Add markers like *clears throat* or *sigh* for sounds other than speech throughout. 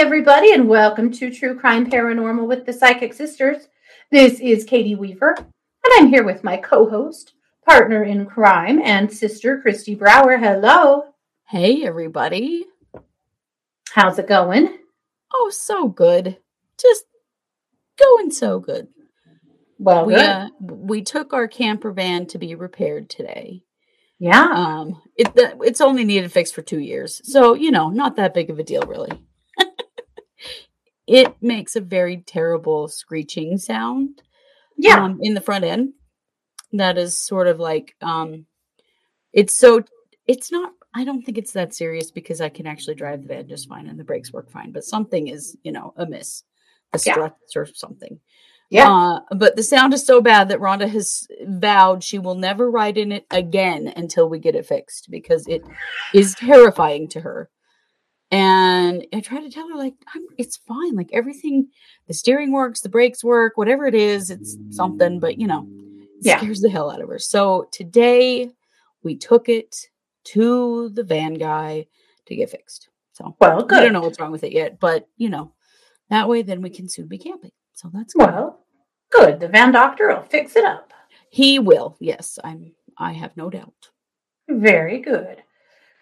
everybody, and welcome to True Crime Paranormal with the Psychic Sisters. This is Katie Weaver, and I'm here with my co host, partner in crime, and sister, Kristi Brower. Hello. Hey, everybody. How's it going? Oh, so good. Just going so good. Well, We uh, we took our camper van to be repaired today. yeah. Um, it the, it's only needed fixed for two years, so you know, not that big of a deal, really. It makes a very terrible screeching sound. yeah. um, in the front end that is sort of like um it's so it's not i don't think it's that serious because i can actually drive the van just fine and the brakes work fine but something is you know amiss the Yeah. or something yeah. uh, but the sound is so bad that rhonda has vowed she will never ride in it again until we get it fixed because it is terrifying to her and i try to tell her like I'm, it's fine like everything the steering works the brakes work whatever it is it's something but you know Yeah. scares the hell out of her so today we took it to the van guy to get fixed so well, we good. don't know what's wrong with it yet but you know that way then we can soon be camping so that's good. Well, good. The van doctor will fix it up. he will yes i'm i have no doubt Very good.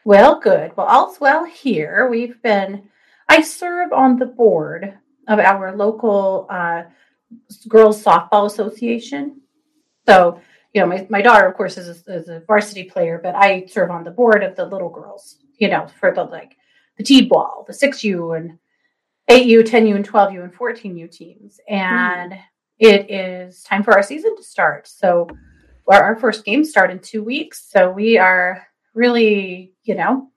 Well, good. Well, all's well here. We've been, I serve on the board of our local uh, girls softball association. So, you know, my, my daughter, of course, is a, is a varsity player, but I serve on the board of the little girls, you know, for the like the T-ball, the 6U and 8U, 10U, and 12U, and 14U teams. And it is time for our season to start. So, our, our first games start in two weeks. So we are really, you know,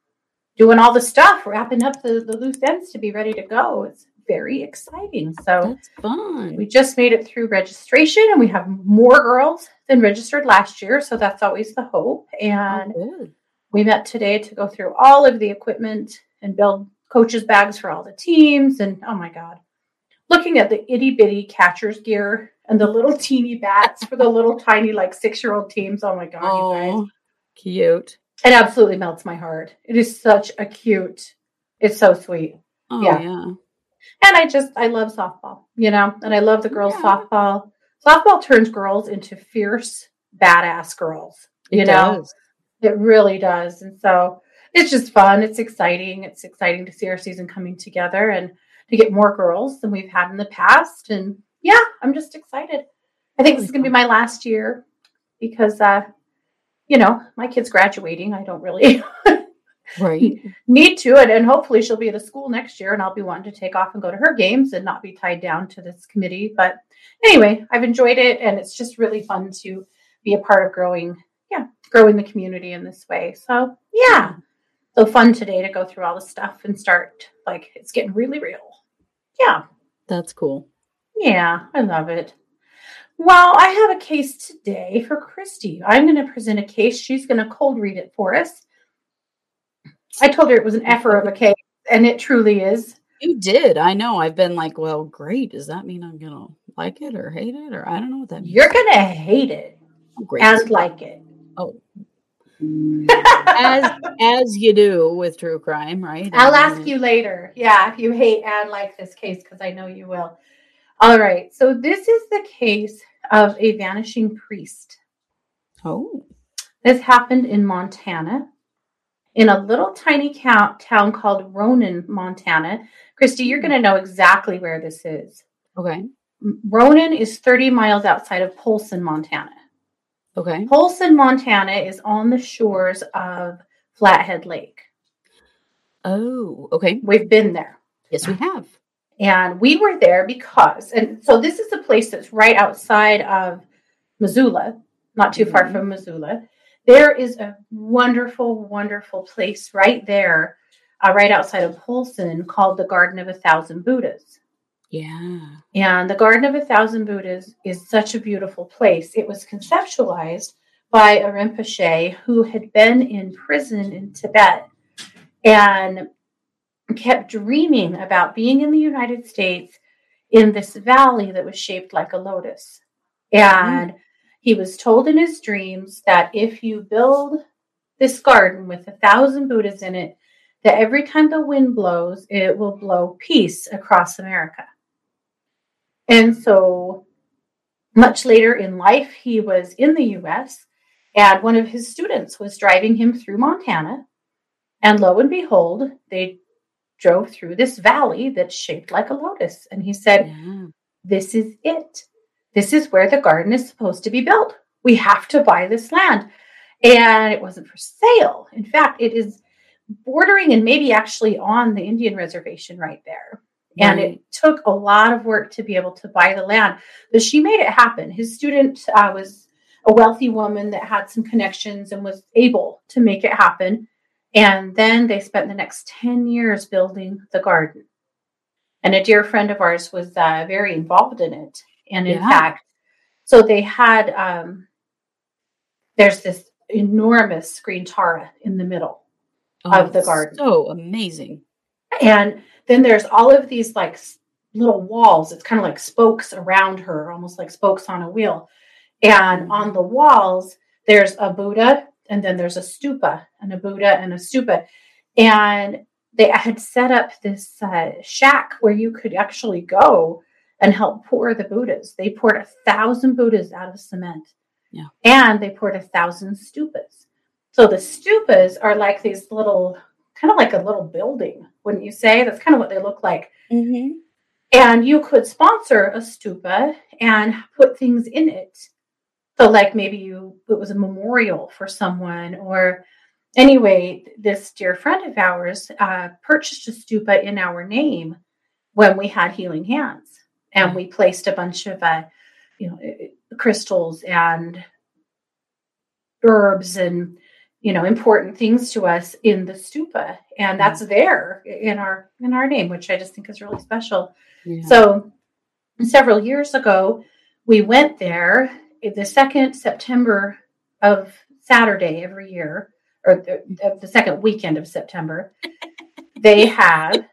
doing all the stuff, wrapping up the, the loose ends to be ready to go. It's very exciting. So that's fun we just made it through registration and we have more girls than registered last year. So that's always the hope. Oh, And good. we met today to go through all of the equipment and build coaches' bags for all the teams. And oh my God, looking at the itty bitty catcher's gear and the little teeny bats for the little tiny, like six year old teams. Oh my God, you guys. Oh, cute. It absolutely melts my heart. It is such a cute, it's so sweet. Oh, Yeah. yeah. And I just, I love softball, you know, and I love the girls' Yeah. softball. Softball turns girls into fierce, badass girls. It You know? does. It really does. And so it's just fun. It's exciting. It's exciting to see our season coming together and to get more girls than we've had in the past. And yeah, I'm just excited. I think this is going to be my last year because, uh, you know, my kid's graduating. I don't really *laughs* Right. need to. And, and hopefully she'll be at a school next year and I'll be wanting to take off and go to her games and not be tied down to this committee. But anyway, I've enjoyed it and it's just really fun to be a part of growing, yeah, growing the community in this way. So yeah. So fun today to go through all the stuff and start like it's getting really real. Yeah. That's cool. Yeah, I love it. Well, I have a case today for Kristi. I'm going to present a case. She's going to cold read it for us. I told her it was an effer of a case, and it truly is. You did. I know. I've been like, well, great. Does that mean I'm going to like it or hate it? Or I don't know what that means. You're going to hate it Oh, great. and like it. oh, *laughs* as, as you do with true crime, right? I'll I ask you later. Yeah, if you hate and like this case, because I know you will. All right. So, this is the case of a vanishing priest. Oh, This happened in Montana, in a little tiny count, town called Ronan, Montana. Kristi, you're going to know exactly where this is. okay. Ronan is 30 miles outside of Polson, Montana. Okay. Polson, Montana is on the shores of Flathead Lake. Oh, okay. We've been there. Yes, we have. And we were there because, and so this is a place that's right outside of Missoula, not too far Mhm. from Missoula. There is a wonderful, wonderful place right there, uh, right outside of Polson, called the Garden of a Thousand Buddhas. Yeah. And the Garden of a Thousand Buddhas is such a beautiful place. It was conceptualized by a Rinpoche who had been in prison in Tibet and kept dreaming about being in the United States in this valley that was shaped like a lotus. And he was told in his dreams that if you build this garden with a thousand Buddhas in it, that every time the wind blows, it will blow peace across America. And so, much later in life, he was in the US, and one of his students was driving him through Montana. And lo and behold, they drove through this valley that's shaped like a lotus. And he said, yeah. This is it. This is where the garden is supposed to be built. We have to buy this land. And it wasn't for sale. In fact, it is bordering and maybe actually on the Indian reservation right there. Right. And it took a lot of work to be able to buy the land, but she made it happen. His student uh, was a wealthy woman that had some connections and was able to make it happen. And then they spent the next 10 years building the garden. And a dear friend of ours was uh, very involved in it. And in yeah. fact, so they had, um, there's this enormous green tara in the middle oh, of the garden. So amazing. And then there's all of these like little walls. It's kind of like spokes around her, almost like spokes on a wheel. And mm-hmm. on the walls, there's a Buddha and then there's a stupa and a Buddha and a stupa. And they had set up this uh, shack where you could actually go and help pour the Buddhas. They poured a thousand Buddhas out of cement. Yeah. And they poured a thousand stupas. So the stupas are like these little, kind of like a little building, wouldn't you say? That's kind of what they look like. Mm-hmm. And you could sponsor a stupa and put things in it. So, like maybe you, it was a memorial for someone, or anyway, this dear friend of ours uh, purchased a stupa in our name when we had healing hands, and we placed a bunch of, uh, you know, crystals and herbs and you know important things to us in the stupa. And that's there in our in our name which i just think is really special. Yeah. so several years ago we went there the second september of saturday every year or the, the second weekend of september *laughs* they have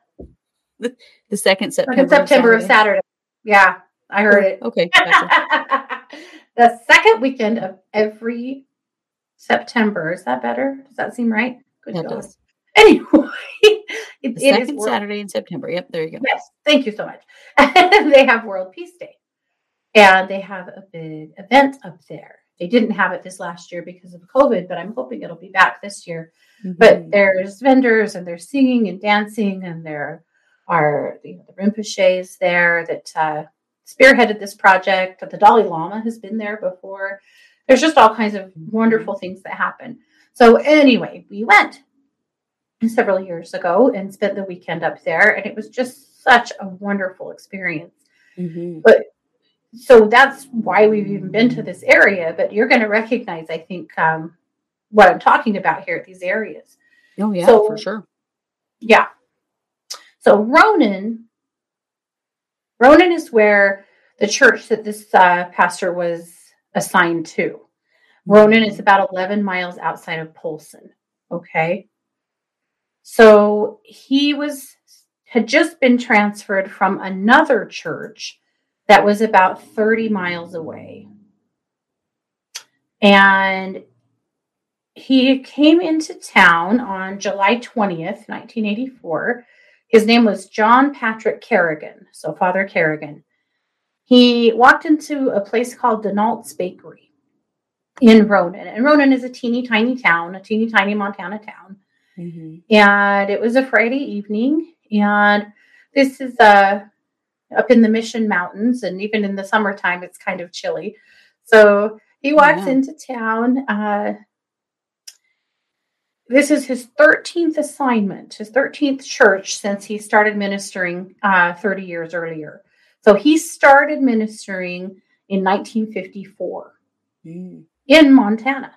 the, the second september, second september of saturday. of saturday yeah i heard it okay gotcha. *laughs* the second weekend of every September. Is that better? Does that seem right? Good that does. Anyway, *laughs* it, the second Saturday in September. Yep, there you go. Yes, thank you so much. they have World Peace Day, and they have a big event up there. They didn't have it this last year because of COVID, but I'm hoping it'll be back this year. Mm-hmm. But there's vendors and they're singing and dancing, and there are you know, the Rinpoches there that uh, spearheaded this project. The Dalai Lama has been there before there's just all kinds of wonderful things that happen. So anyway, we went several years ago and spent the weekend up there, and it was just such a wonderful experience. Mm-hmm. But so that's why we've even been to this area. But you're going to recognize, I think, um, what I'm talking about here at these areas. Oh yeah, so, for sure. Yeah. So Ronan, Ronan is where the church that this uh, pastor was assigned to. Ronan is about 11 miles outside of Polson. Okay. So he was had just been transferred from another church that was about 30 miles away. And he came into town on July 20th, 1984. His name was John Patrick Kerrigan, so Father Kerrigan. He walked into a place called Denault's Bakery in Ronan. And Ronan is a teeny tiny town, a teeny tiny Montana town. Mm-hmm. And it was a Friday evening. And this is uh, up in the Mission Mountains. And even in the summertime, it's kind of chilly. So he walks yeah. into town. Uh, this is his 13th assignment, his 13th church since he started ministering uh, 30 years earlier. So he started ministering in 1954 mm. in Montana.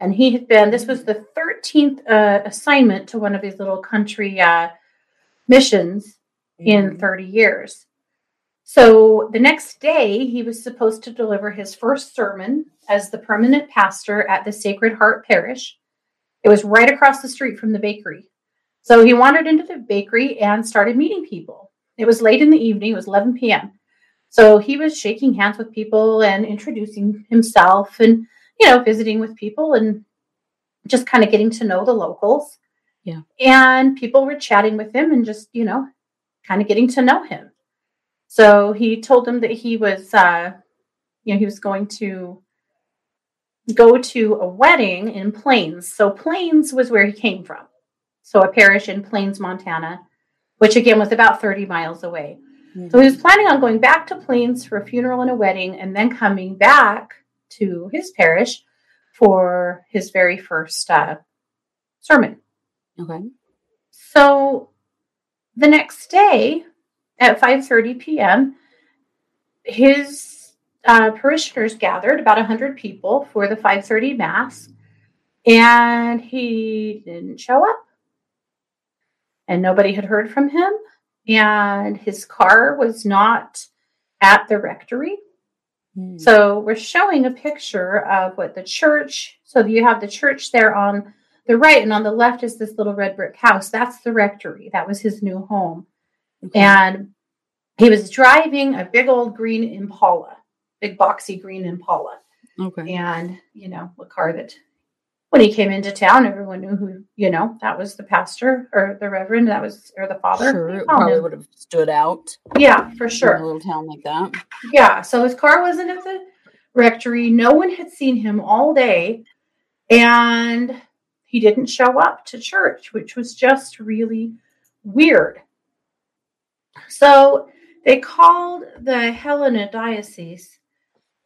And he had been, this was the 13th uh, assignment to one of these little country uh, missions mm. in hmm. 30 years. So the next day, he was supposed to deliver his first sermon as the permanent pastor at the Sacred Heart Parish. It was right across the street from the bakery. So he wandered into the bakery and started meeting people. It was late in the evening, it was 11 p.m. So he was shaking hands with people and introducing himself and, you know, visiting with people and just kind of getting to know the locals. Yeah. And people were chatting with him and just, you know, kind of getting to know him. So he told them that he was, uh, you know, he was going to go to a wedding in Plains. So Plains was where he came from. So a parish in Plains, Montana, which again was about 30 miles away. Mm-hmm. So he was planning on going back to Plains for a funeral and a wedding and then coming back to his parish for his very first uh, sermon. Okay. So the next day at 5:30 p.m., his uh, parishioners gathered about 100 people for the 5:30 mass, and he didn't show up, and nobody had heard from him, and his car was not at the rectory. Mm. So we're showing a picture of what the church. So you have the church there on the right, and on the left is this little red brick house. That's the rectory. That was his new home. Okay. And he was driving a big old green Impala, big boxy green Impala. Okay. And, you know, a car that when he came into town, everyone knew who, you know, that was the pastor or the reverend, that was, or the father. Sure, it probably him. would have stood out. Yeah, for sure. a little town like that. Yeah. So his car wasn't at the rectory. No one had seen him all day. And he didn't show up to church, which was just really weird. So they called the Helena diocese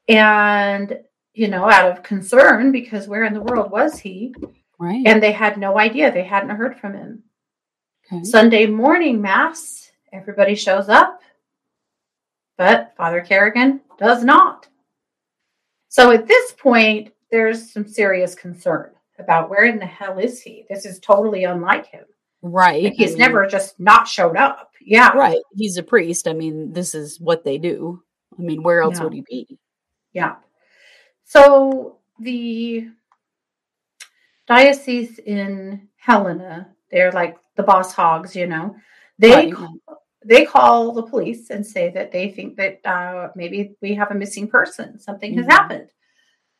and, you know, out of concern because where in the world was he? Right. And they had no idea. They hadn't heard from him. Okay. Sunday morning mass, everybody shows up, but Father Kerrigan does not. So at this point, there's some serious concern about where in the hell is he? This is totally unlike him. Right. Like he's I mean, never just not showed up. Yeah. Right. He's a priest. I mean, this is what they do. I mean, where else yeah. would he be? Yeah. So the diocese in Helena, they're like the boss hogs, you know. They right. call, they call the police and say that they think that uh, maybe we have a missing person. Something mm-hmm. has happened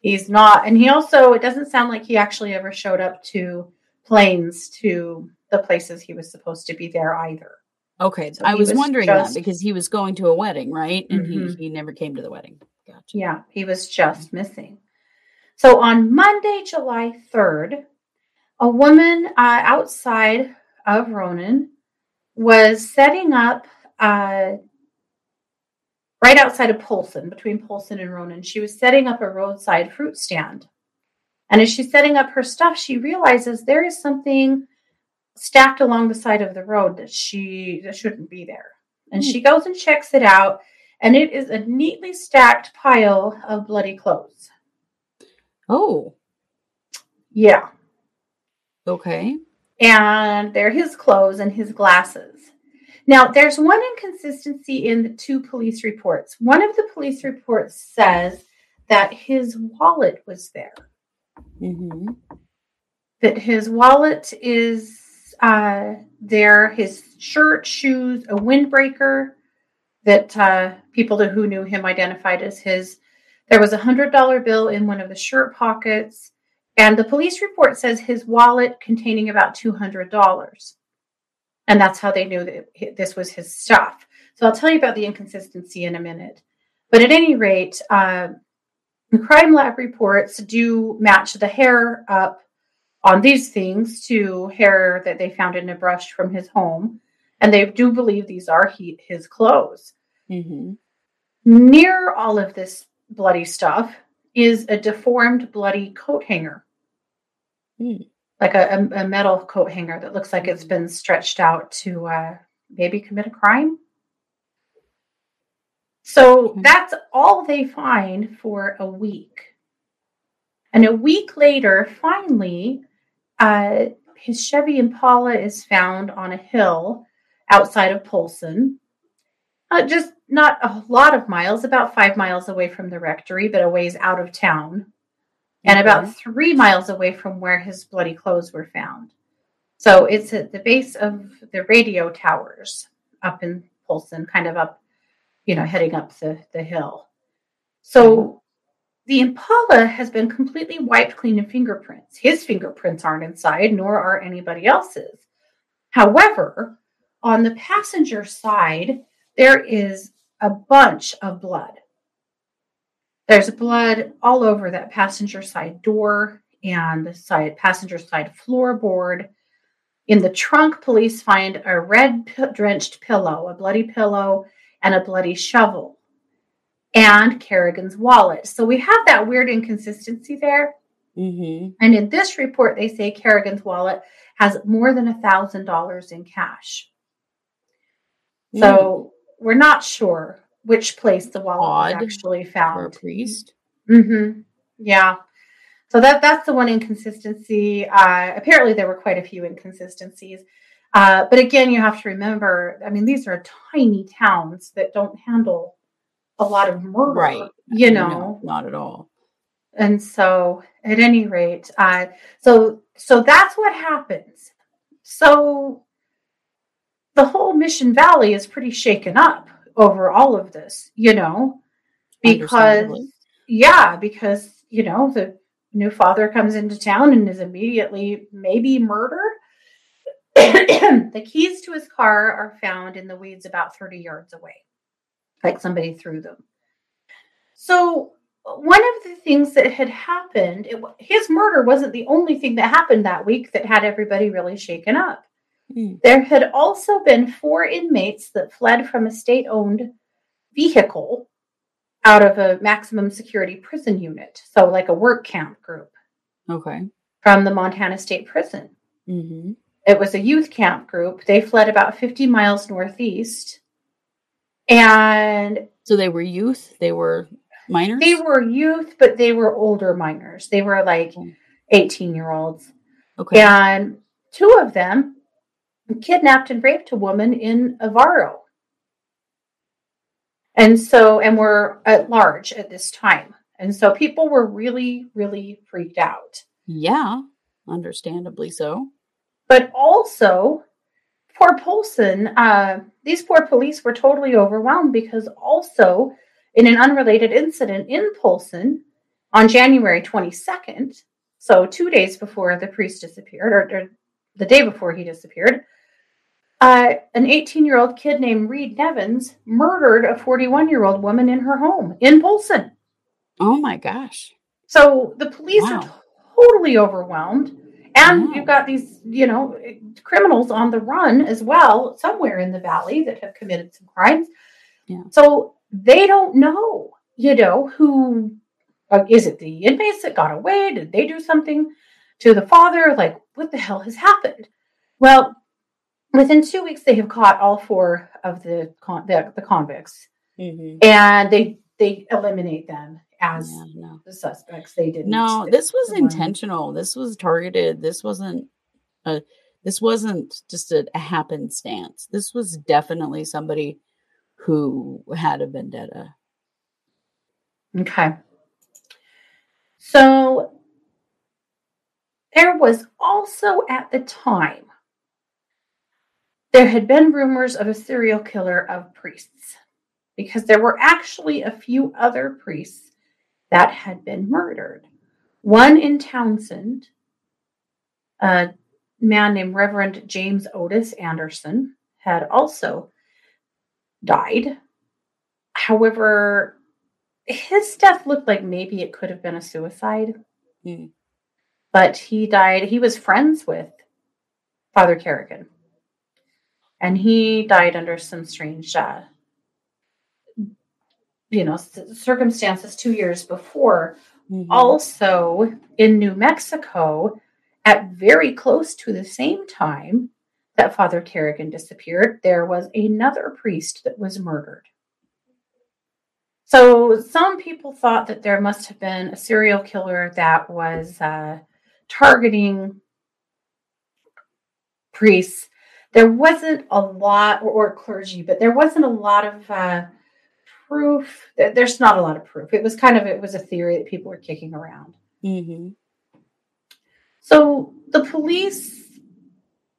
he's not and he also it doesn't sound like he actually ever showed up to plains to the places he was supposed to be there either okay so i was, was, wondering just, that because he was going to a wedding right and mm-hmm. he, he never came to the wedding gotcha yeah he was just missing so on monday july 3rd a woman uh, outside of ronan was setting up uh, right outside of Polson, between Polson and Ronan. She was setting up a roadside fruit stand. And as she's setting up her stuff, she realizes there is something stacked along the side of the road that she that shouldn't be there. And mm. she goes and checks it out, and it is a neatly stacked pile of bloody clothes. Oh. Yeah. Okay. And they're his clothes and his glasses. Now, there's one inconsistency in the two police reports. One of the police reports says that his wallet was there. Mm-hmm. That his wallet is uh, there, his shirt, shoes, a windbreaker that uh, people who knew him identified as his. There was a hundred dollar bill in one of the shirt pockets, and the police report says his wallet containing about two hundred dollars. And that's how they knew that this was his stuff. So I'll tell you about the inconsistency in a minute. But at any rate, uh, the crime lab reports do match the hair up on these things to hair that they found in a brush from his home. And they do believe these are he, his clothes. Mm-hmm. Near all of this bloody stuff is a deformed, bloody coat hanger. Mm like a, a, metal coat hanger that looks like it's been stretched out to uh, maybe commit a crime. So mm-hmm. that's all they find for a week. And a week later, finally, uh, his Chevy Impala is found on a hill outside of Polson. Uh, just not a lot of miles, about five miles away from the rectory, but a ways out of town and about three miles away from where his bloody clothes were found. So it's at the base of the radio towers up in Polson, kind of up, you know, heading up the, the hill. So the Impala has been completely wiped clean of fingerprints. His fingerprints aren't inside, nor are anybody else's. However, on the passenger side, there is a bunch of blood. There's blood all over that passenger side door and the side passenger side floorboard. In the trunk, police find a red drenched pillow, a bloody pillow, and a bloody shovel, and Kerrigan's wallet. So we have that weird inconsistency there. Mm-hmm. And in this report, they say Kerrigan's wallet has more than a thousand dollars in cash. So we're not sure which place the wallet Odd was actually For a found. priest. Mm-hmm. Yeah. So that that's the one inconsistency. Uh, apparently, there were quite a few inconsistencies. Uh, but again, you have to remember. I mean, these are tiny towns that don't handle a lot of murder, Right. You No, know, not at all. and so at any rate, I so so that's what happens. So the whole Mission Valley is pretty shaken up over all of this, you know, because yeah, because you know the new father comes into town and is immediately maybe murdered. *clears throat* the keys to his car are found in the weeds about 30 yards away, like somebody threw them. So, one of the things that had happened, it, his murder wasn't the only thing that happened that week that had everybody really shaken up. Mm. There had also been four inmates that fled from a state owned vehicle out of a maximum security prison unit. So, like a work camp group Okay. from the Montana State Prison. Mm-hmm. It was a youth camp group. They fled about 50 miles northeast. And So they were youth. They were minors. they were youth, but they were older minors. They were like 18 year olds. okay. And two of them kidnapped and raped a woman in Evaro. And so, and were at large at this time. And so people were really, really freaked out. Yeah. Understandably so. But also, poor Polson, uh, these poor police were totally overwhelmed because also, in an unrelated incident in Polson on January 22nd, so two days before the priest disappeared, or, or the day before he disappeared, uh, an 18 year old kid named Reed Nevins murdered a 41 year old woman in her home in Polson. Oh my gosh. So the police are totally overwhelmed. And Wow. you've got these, you know, criminals on the run as well, somewhere in the valley that have committed some crimes. Yeah. So they don't know, you know, who uh, is it the inmates that got away? Did they do something to the father? Like, what the hell has happened? Well, within two weeks, they have caught all four of the con- the, the convicts, Mm-hmm. and they they eliminate them as Yeah, no. the suspects. They didn't. No, this was one- intentional. This was targeted. This wasn't a this wasn't just a, a happenstance. This was definitely somebody who had a vendetta. Okay. So there was also at the time, there had been rumors of a serial killer of priests because there were actually a few other priests that had been murdered. One in Townsend, a man named Reverend James Otis Anderson, had also died. However, his death looked like maybe it could have been a suicide. Hmm. But he died, he was friends with Father Kerrigan. And he died under some strange, uh, you know, circumstances two years before. Mhm. Also, in New Mexico, at very close to the same time that Father Kerrigan disappeared, there was another priest that was murdered. So, some people thought that there must have been a serial killer that was uh, targeting priests. There wasn't a lot, or, or clergy, but there wasn't a lot of uh, proof. There's not a lot of proof. It was kind of it was a theory that people were kicking around. Mhm. So the police,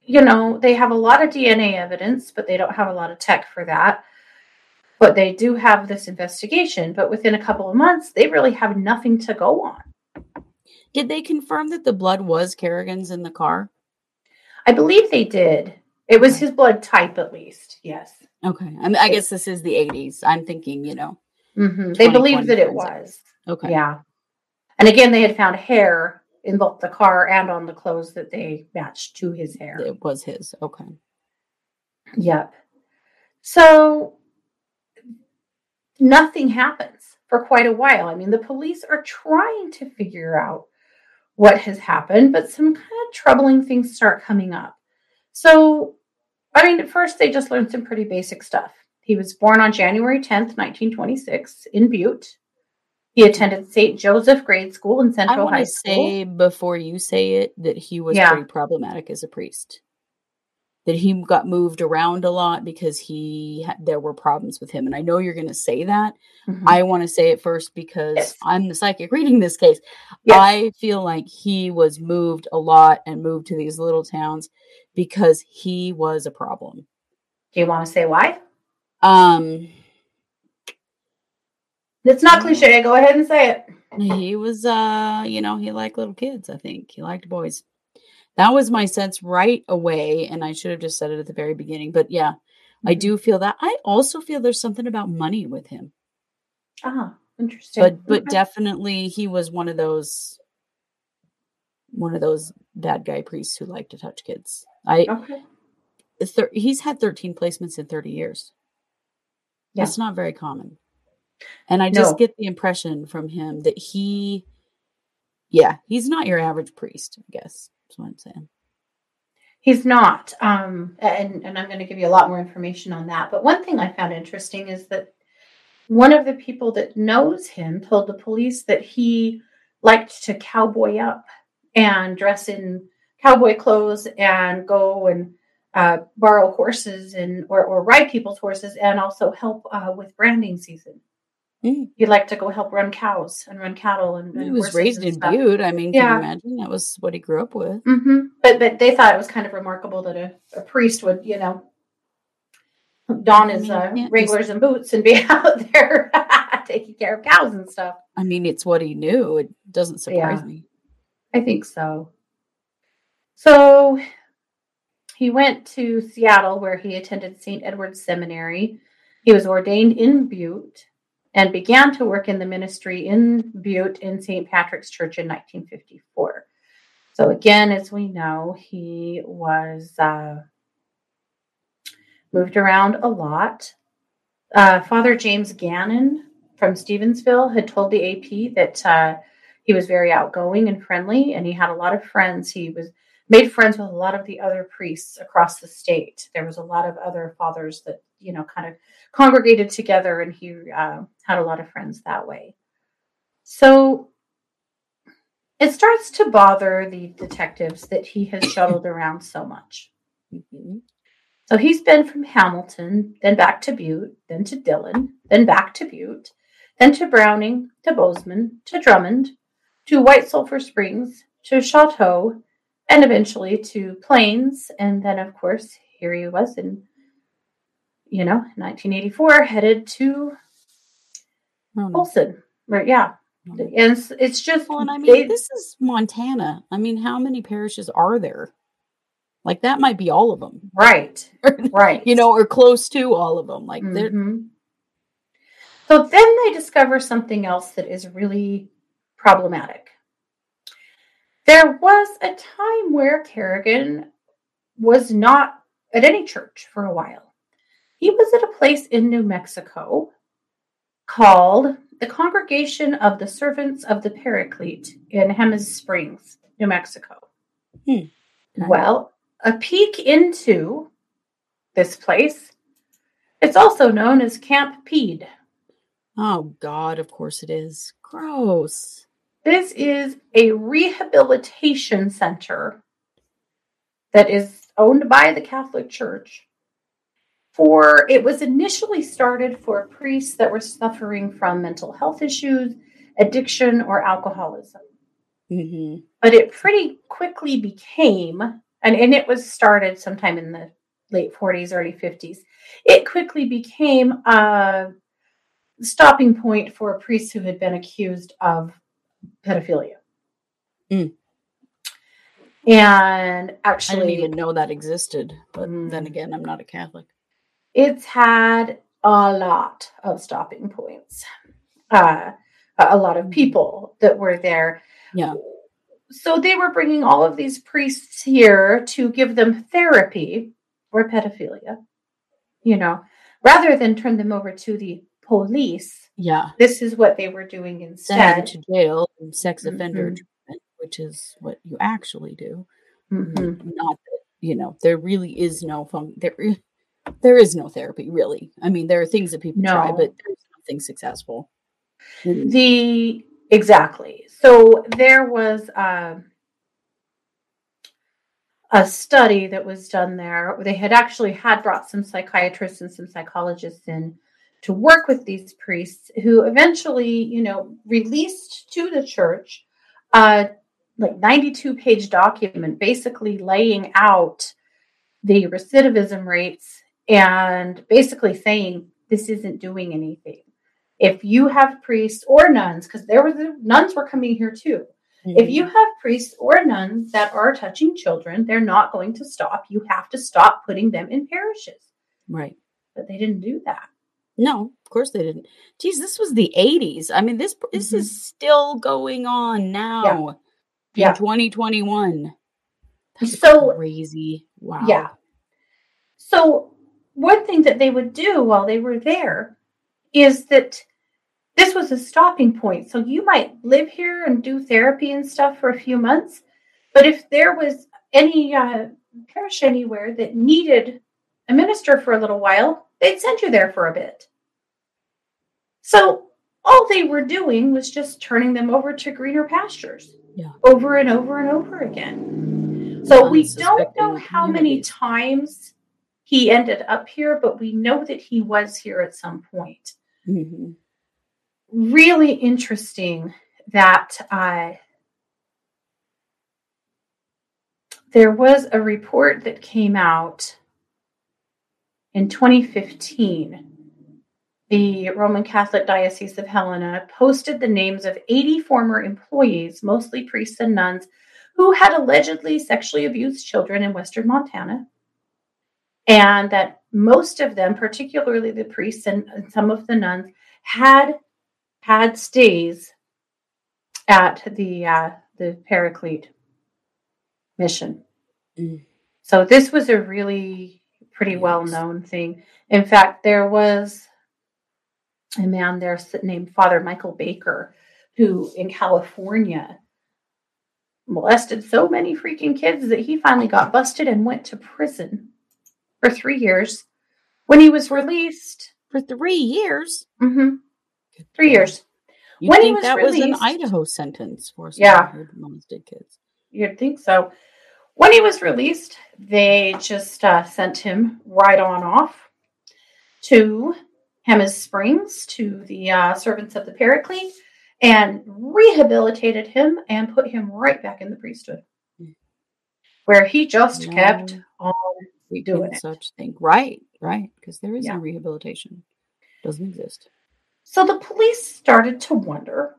you know, they have a lot of DNA evidence, but they don't have a lot of tech for that. but they do have this investigation. But within a couple of months, they really have nothing to go on. Did they confirm that the blood was Kerrigan's in the car? I believe they did. It was his blood type, at least. Yes. Okay. I, mean, I guess this is the 80s. I'm thinking, you know. hmm They believed that it was. Okay. Yeah. And again, they had found hair in both the car and on the clothes that they matched to his hair. It was his. Okay. Yep. So nothing happens for quite a while. I mean, the police are trying to figure out what has happened, but some kind of troubling things start coming up. So, I mean, at first they just learned some pretty basic stuff. He was born on January 10th, 1926, in Butte. He attended St. Joseph Grade School in I Central want High to School. say before you say it that he was Yeah. pretty problematic as a priest. That he got moved around a lot because he there were problems with him, and I know you're going to say that. Mhm. I want to say it first because Yes. I'm the psychic reading this case. Yes. I feel like he was moved a lot and moved to these little towns because he was a problem. Do you want to say why? Um, It's not cliche. Go ahead and say it. he was uh you know he liked little kids i think he liked boys that was my sense right away and i should have just said it at the very beginning but yeah i Mhm. do feel that i also feel there's something about money with him Ah, interesting. but but Okay. definitely he was one of those one of those bad guy priests who like to touch kids i okay. thir- he's had 13 placements in 30 years Yeah. that's not very common and i just No. get the impression from him that he yeah he's not your average priest i guess that's what i'm saying He's not. Um, and, and I'm going to give you a lot more information on that. But one thing I found interesting is that one of the people that knows him told the police that he liked to cowboy up and dress in cowboy clothes and go and uh, borrow horses and or, or ride people's horses and also help uh, with branding season. Mm. He liked to go help run cows and run cattle and, he was raised and in butte i mean can Yeah. you imagine that was what he grew up with hmm But but they thought it was kind of remarkable that a, a priest would, you know, don I his mean, uh, just- wranglers and boots and be *laughs* out there *laughs* taking care of cows and stuff. i mean it's what he knew it doesn't surprise Yeah. me I think so. So he went to Seattle where he attended St. Edward's Seminary. He was ordained in Butte and began to work in the ministry in Butte in St. Patrick's Church in 1954. So, again, as we know, he was uh, moved around a lot. Uh, Father James Gannon from Stevensville had told the AP that uh, he was very outgoing and friendly, and he had a lot of friends. He was made friends with a lot of the other priests across the state. There was a lot of other fathers that you know kind of congregated together, and he uh, had a lot of friends that way. So it starts to bother the detectives that he has shuttled around so much. Mhm. So he's been from Hamilton, then back to Butte, then to Dillon, then back to Butte, then to Browning, to Bozeman, to Drummond, to White Sulphur Springs, to Choteau, and eventually to Plains. And then, of course, here he was in, you know, 1984, headed to Oh. Olson. Right? Yeah. And it's, it's just, Well, and I mean, they- this is Montana. I mean, how many parishes are there? Like that might be all of them, right, *laughs* right. you know, or close to all of them. Like they're Mhm. So then they discover something else that is really problematic. There was a time where Kerrigan was not at any church for a while. He was at a place in New Mexico called the Congregation of the Servants of the Paraclete in Jemez Springs, New Mexico. Hmm. Well, a peek into this place. It's also known as Camp Pede. oh god, of course it is. Gross. This is a rehabilitation center that is owned by the Catholic Church. For it was initially started for priests that were suffering from mental health issues, addiction, or alcoholism. hmm But it pretty quickly became, and, and it was started sometime in the late 40s, early 50s, it quickly became a stopping point for a priest who had been accused of pedophilia. Mm. And I actually, didn't even know that existed. But then Mm. again, I'm not a Catholic. It's had a lot of stopping points. Uh, a lot of people that were there. Yeah. So they were bringing all of these priests here to give them therapy for pedophilia, you know, rather than turn them over to the police. Yeah. This is what they were doing instead. to jail and sex offender Mhm. treatment, which is what you actually do. Mhm. Not that, you know, there really is no fun. There, there is no therapy, really. I mean, there are things that people try, but there's nothing successful. The exactly. So there was um, a study that was done there. They had actually had brought some psychiatrists and some psychologists in to work with these priests, who eventually, you know, released to the church a like 92 page document, basically laying out the recidivism rates and basically saying this isn't doing anything if you have priests or nuns, because there were the nuns were coming here too. If you have priests or nuns that are touching children, they're not going to stop. You have to stop putting them in parishes. right. But they didn't do that. No, of course they didn't. Geez, this was the 80s. I mean, this this Mhm. is still going on now Yeah. in 2021. That's So- crazy. Wow. Yeah. So one thing that they would do while they were there is that this was a stopping point. So you might live here and do therapy and stuff for a few months, but if there was any uh, parish anywhere that needed a minister for a little while, they'd send you there for a bit. So all they were doing was just turning them over to greener pastures Yeah. over and over and over again. So we don't know how many times he ended up here, but we know that he was here at some point. Mhm. Really interesting that uh, there was a report that came out in 2015. The Roman Catholic Diocese of Helena posted the names of 80 former employees, mostly priests and nuns, who had allegedly sexually abused children in Western Montana. And that most of them, particularly the priests and some of the nuns, had had stays at the uh, the Paraclete mission. Mm. So this was a really pretty well known thing. In fact, there was a man there named Father Michael Baker who in California molested so many freaking kids that he finally got busted and went to prison for three years. When he was released, For three years. mm-hmm. Three years. You'd When he think was that was an Idaho sentence for Yeah. who molested kids. You'd think so. When he was released, they just uh, sent him right on off to Jemez Springs to the uh, servants of the Paraclete and rehabilitated him and put him right back in the priesthood, where he just No. kept on. We Doing it. such thing. Right, right. Because there is Yeah. no rehabilitation. Doesn't exist. So the police started to wonder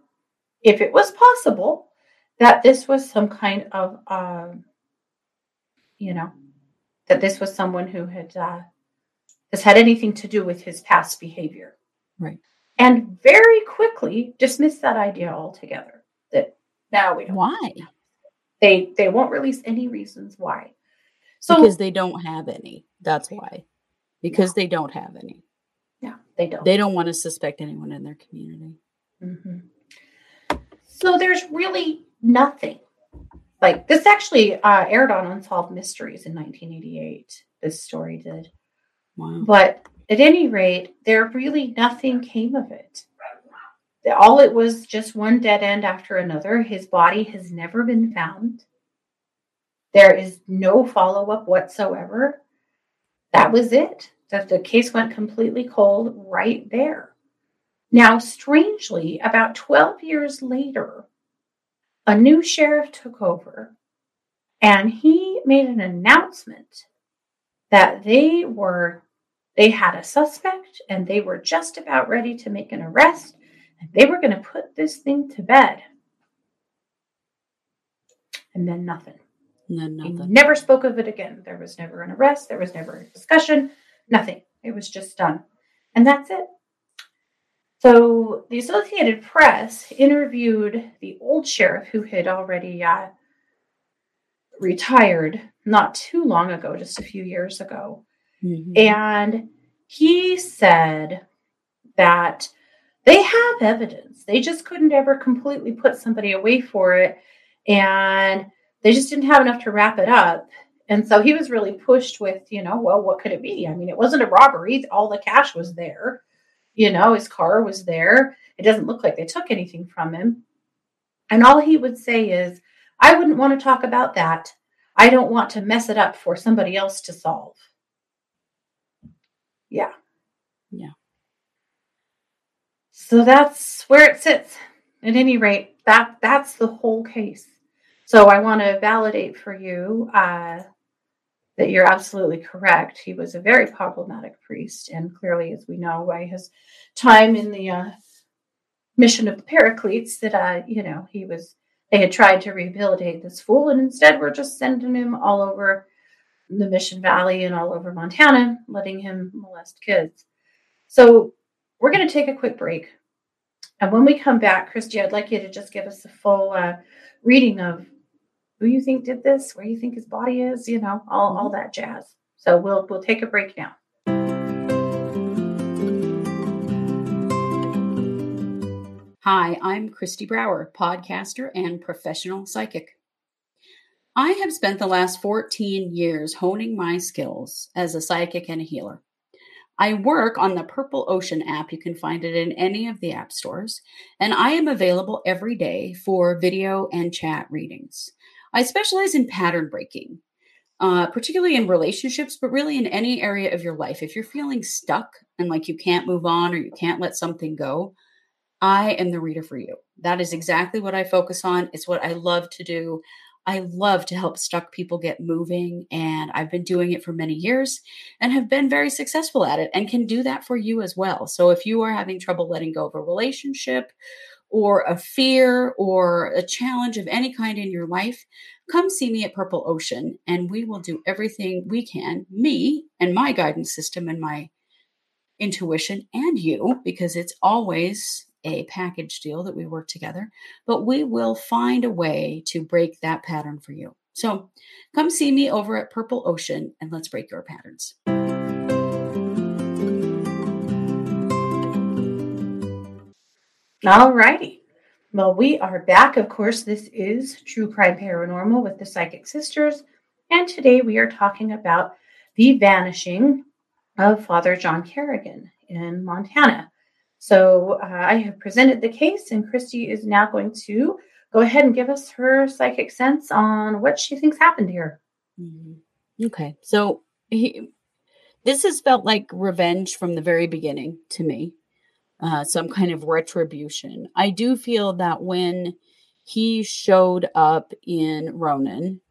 if it was possible that this was some kind of, um, you know, that this was someone who had uh, has had anything to do with his past behavior, Right. and very quickly dismissed that idea altogether. That now we don't. Why? They they won't release any reasons why. So because they don't have any. That's why. Because they don't have any. yeah, they don't. They don't want to suspect anyone in their community. Mhm. So there's really nothing. Like this actually uh, aired on Unsolved Mysteries in 1988. This story did. Wow. But at any rate, there really nothing came of it. All it was just one dead end after another. His body has never been found. There is no follow up whatsoever. That was it. That the case went completely cold right there. Now, strangely, about 12 years later, a new sheriff took over and he made an announcement that they were they had a suspect and they were just about ready to make an arrest and they were going to put this thing to bed. And then nothing. No, He nothing. never spoke of it again. There was never an arrest, there was never a discussion, nothing. It was just done. And that's it. So the Associated Press interviewed the old sheriff who had already uh, retired not too long ago, just a few years ago. Mhm. And he said that they have evidence. They just couldn't ever completely put somebody away for it. And they just didn't have enough to wrap it up. And so he was really pushed with, you know, well, what could it be? I mean, it wasn't a robbery. All the cash was there. You know, his car was there. It doesn't look like they took anything from him. And all he would say is, I wouldn't want to talk about that. I don't want to mess it up for somebody else to solve. Yeah. Yeah. So that's where it sits. At any rate, that that's the whole case. So I want to validate for you uh, that you're absolutely correct. He was a very problematic priest, and clearly, as we know by his time in the uh, mission of the Paracletes, that uh, you know he was. They had tried to rehabilitate this fool, and instead, we're just sending him all over the Mission Valley and all over Montana, letting him molest kids. So we're going to take a quick break. And when we come back, Kristi, I'd like you to just give us a full uh, reading of who you think did this, where you think his body is, you know, all, all mm-hmm. that jazz. So we'll we'll take a break now. Hi, I'm Kristi Brower, podcaster and professional psychic. I have spent the last 14 years honing my skills as a psychic and a healer. I work on the Purple Ocean app. You can find it in any of the app stores. And I am available every day for video and chat readings. I specialize in pattern breaking, uh, particularly in relationships, but really in any area of your life. If you're feeling stuck and like you can't move on or you can't let something go, I am the reader for you. That is exactly what I focus on. It's what I love to do. I love to help stuck people get moving, and I've been doing it for many years and have been very successful at it and can do that for you as well. So if you are having trouble letting go of a relationship or a fear or a challenge of any kind in your life, come see me at Purple Ocean and we will do everything we can, me and my guidance system and my intuition and you, because it's always a package deal that we work together, but we will find a way to break that pattern for you. So come see me over at Purple Ocean and let's break your patterns. All righty. Well, we are back. Of course, this is True Crime Paranormal with the Psychic Sisters. And today we are talking about the vanishing of Father John Kerrigan in Montana. So uh, I have presented the case, and Kristi is now going to go ahead and give us her psychic sense on what she thinks happened here. Mhm. Okay. So he, this has felt like revenge from the very beginning to me, uh, some kind of retribution. I do feel that when he showed up in Ronan,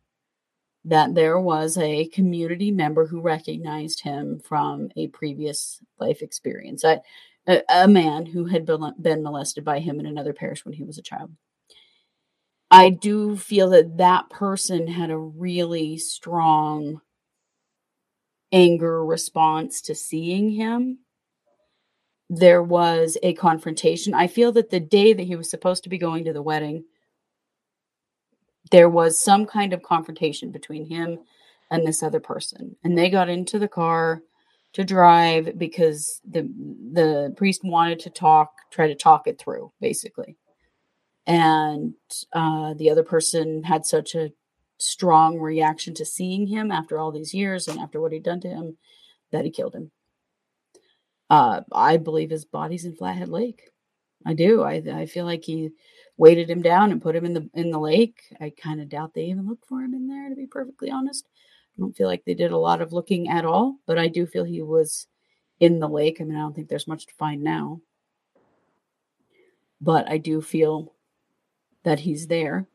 that there was a community member who recognized him from a previous life experience. A man who had been, been molested by him in another parish when he was a child. I do feel that that person had a really strong anger response to seeing him. There was a confrontation. I feel that the day that he was supposed to be going to the wedding, there was some kind of confrontation between him and this other person. And they got into the car to drive because the the priest wanted to talk, try to talk it through, basically and uh, the other person had such a strong reaction to seeing him after all these years and after what he'd done to him that he killed him. Uh, I believe his body's in Flathead Lake. I do. I I feel like he weighted him down and put him in the in the lake. I kind of doubt they even looked for him in there, to be perfectly honest. I don't feel like they did a lot of looking at all, but I do feel he was in the lake. I mean, I don't think there's much to find now, but I do feel that he's there.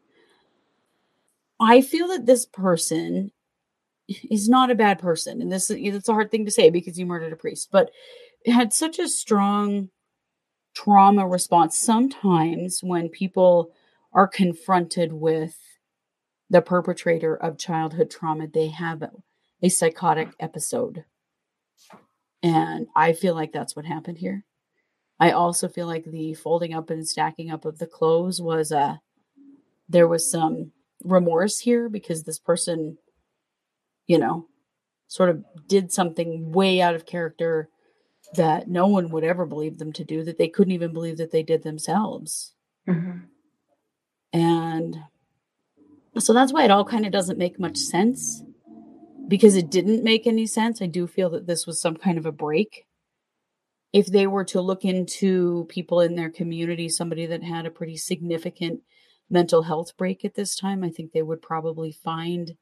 I feel that this person is not a bad person. And this it's a hard thing to say because you murdered a priest, but had such a strong trauma response sometimes when people are confronted with the perpetrator of childhood trauma, they have a, a psychotic episode. And I feel like that's what happened here. I also feel like the folding up and stacking up of the clothes was a uh, there was some remorse here because this person, you know, sort of did something way out of character that no one would ever believe them to do, that they couldn't even believe that they did themselves. Mm-hmm. And so that's why it all kind of doesn't make much sense because it didn't make any sense. I do feel that this was some kind of a break. If they were to look into people in their community, somebody that had a pretty significant mental health break at this time, I think they would probably find,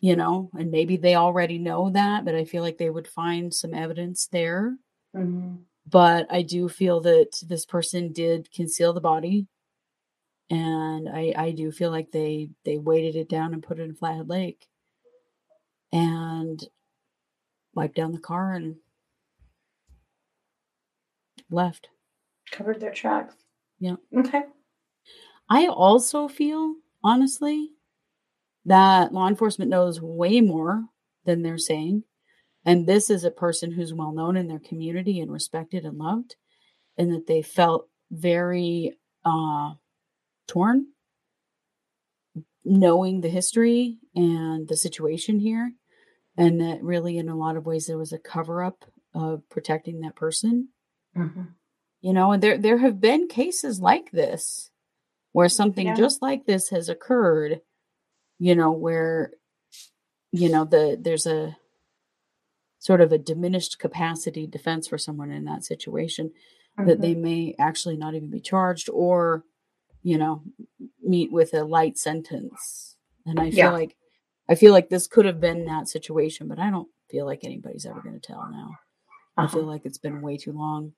you know, and maybe they already know that, but I feel like they would find some evidence there. Mm-hmm. But I do feel that this person did conceal the body. And I, I do feel like they they weighted it down and put it in Flathead Lake and wiped down the car and left. Covered their tracks. Yeah. Okay. I also feel, honestly, that law enforcement knows way more than they're saying. And this is a person who's well known in their community and respected and loved, and that they felt very uh, torn knowing the history and the situation here. And that really, in a lot of ways, there was a cover up of protecting that person. Mm-hmm. You know, and there there have been cases like this where something yeah. just like this has occurred you know where you know the there's a sort of a diminished capacity defense for someone in that situation mm-hmm. that they mm-hmm. may actually not even be charged or you know meet with a light sentence and i feel yeah. like i feel like this could have been that situation but i don't feel like anybody's ever going to tell now uh-huh. i feel like it's been way too long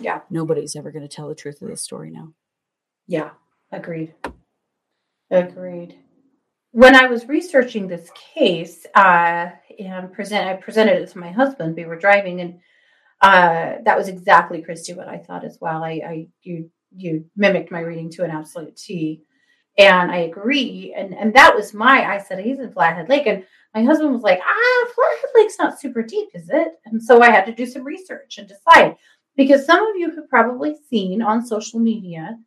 yeah nobody's ever going to tell the truth of this story now yeah Agreed. Agreed. When I was researching this case, uh, and present, I presented it to my husband. We were driving, and uh, that was exactly Kristi what I thought as well. I, I you you mimicked my reading to an absolute T, and I agree. And and that was my. I said he's in Flathead Lake, and my husband was like, ah, Flathead Lake's not super deep, is it? And so I had to do some research and decide because some of you have probably seen on social media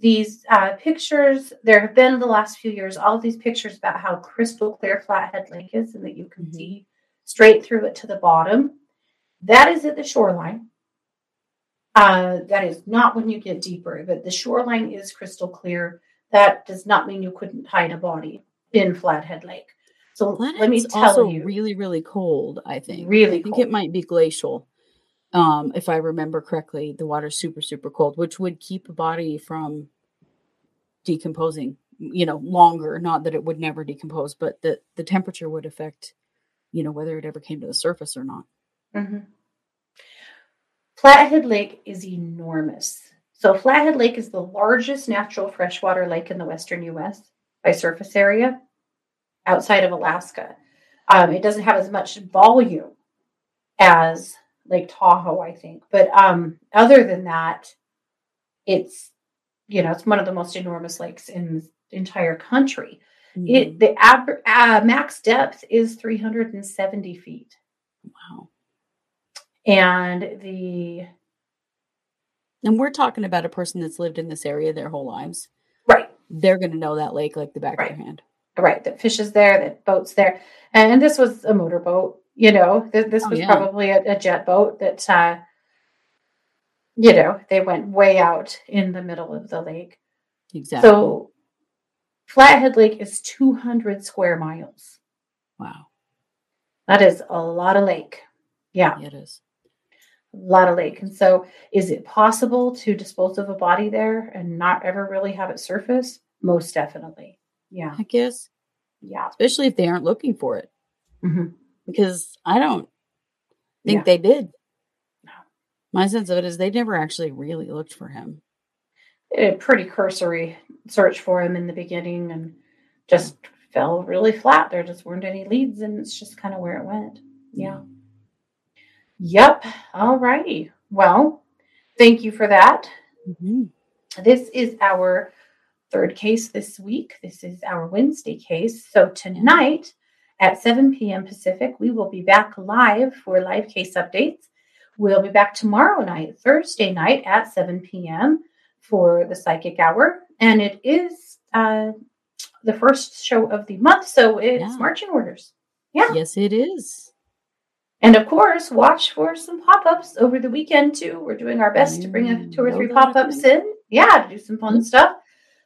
these uh, pictures, there have been the last few years, all of these pictures about how crystal clear Flathead Lake is and that you can mm-hmm. see straight through it to the bottom. That is at the shoreline. Uh, that is not when you get deeper, but the shoreline is crystal clear. That does not mean you couldn't hide a body in Flathead Lake. So Flathead's let me tell also you, really, really cold. I think. Really, I think cold. it might be glacial um, if I remember correctly, the water's super, super cold, which would keep a body from decomposing, you know, longer. Not that it would never decompose, but the, the temperature would affect, you know, whether it ever came to the surface or not. Mm-hmm. Flathead Lake is enormous. So, Flathead Lake is the largest natural freshwater lake in the western US by surface area outside of Alaska. Um, it doesn't have as much volume as Lake Tahoe, I think. But um, other than that, it's you know it's one of the most enormous lakes in the entire country. Mm-hmm. It the ab- uh, max depth is 370 feet. Wow. And the and we're talking about a person that's lived in this area their whole lives. Right. They're going to know that lake like the back right. of their hand. Right. That fishes there, that boats there. And this was a motorboat you know, th- this oh, was yeah. probably a, a, jet boat that, uh, you know, they went way out in the middle of the lake. Exactly. So Flathead Lake is 200 square miles. Wow. That is a lot of lake. Yeah. It is. A lot of lake. And so is it possible to dispose of a body there and not ever really have it surface? Most definitely. Yeah. I guess. Yeah. Especially if they aren't looking for it. Mm-hmm because I don't think yeah. they did. My sense of it is they never actually really looked for him. A pretty cursory search for him in the beginning and just fell really flat. There just weren't any leads, and it's just kind of where it went. Yeah. Yep. All righty. Well, thank you for that. Mm-hmm. This is our third case this week. This is our Wednesday case. So tonight at 7 p.m. Pacific, we will be back live for live case updates. We'll be back tomorrow night, Thursday night at 7 p.m. for the psychic hour. And it is uh, the first show of the month. So it's Yeah. marching orders. Yeah. Yes, it is. And of course, watch for some pop ups over the weekend too. We're doing our best to bring a, Mm, two or three pop ups in. Yeah, to do some fun stuff.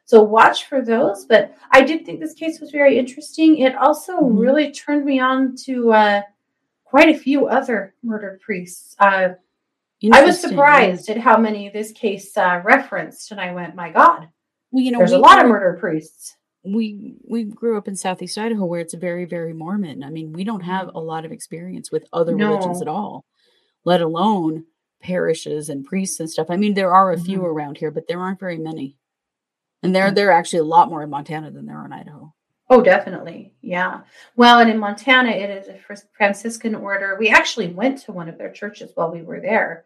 So watch for those. But I did think this case was very interesting. It also Mhm. really turned me on to uh, quite a few other murdered priests. Uh, I was surprised at how many this case uh, referenced, and I went, "My God, Well, you know, there's we a lot of murder priests." we we grew up in southeast idaho where it's very very mormon i mean we don't have a lot of experience with other religions at all let alone parishes and priests and stuff i mean there are a few Mhm. around here but there aren't very many and there there are actually a lot more in montana than there are in idaho Oh, definitely. Yeah. Well, and in Montana, it is a Fr- Franciscan order. We actually went to one of their churches while we were there.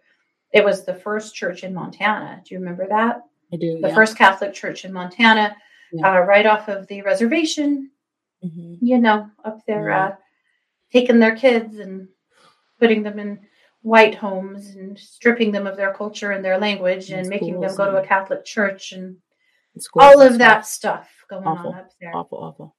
It was the first church in Montana. Do you remember that? i do The yeah. first Catholic church in Montana, Yeah. uh, right off of the reservation, Mhm. you know, up there, Yeah. uh, taking their kids and putting them in white homes and stripping them of their culture and their language And and making them go to a Catholic church and And schools all of that stuff. going Awful. on up there. awful awful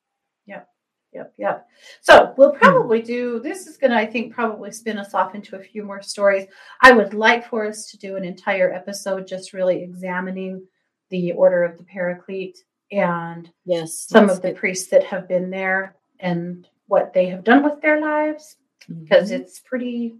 Yep, yep. Yep. So we'll Hmm. probably do this is going to, I think, probably spin us off into a few more stories. I would like for us to do an entire episode just really examining the Order of the Paraclete and yes some of the priests that have been there and what they have done with their lives because Mhm. it's pretty,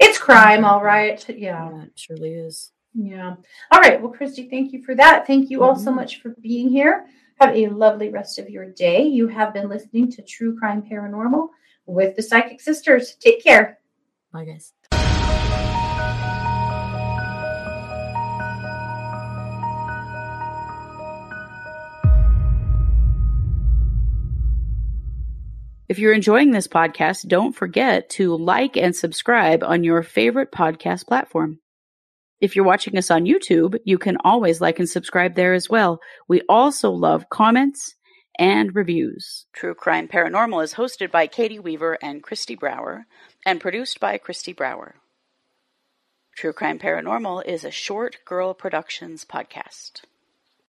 it's crime, all right. Yeah. yeah it surely is Yeah. All right. Well, Kristi, thank you for that. Thank you all so Mhm. much for being here. Have a lovely rest of your day. You have been listening to True Crime Paranormal with the Psychic Sisters. Take care. bye guys If you're enjoying this podcast, don't forget to like and subscribe on your favorite podcast platform. If you're watching us on YouTube, you can always like and subscribe there as well. We also love comments and reviews. True Crime Paranormal is hosted by Katie Weaver and Kristi Brower and produced by Kristi Brower. True Crime Paranormal is a Short Girl Productions podcast.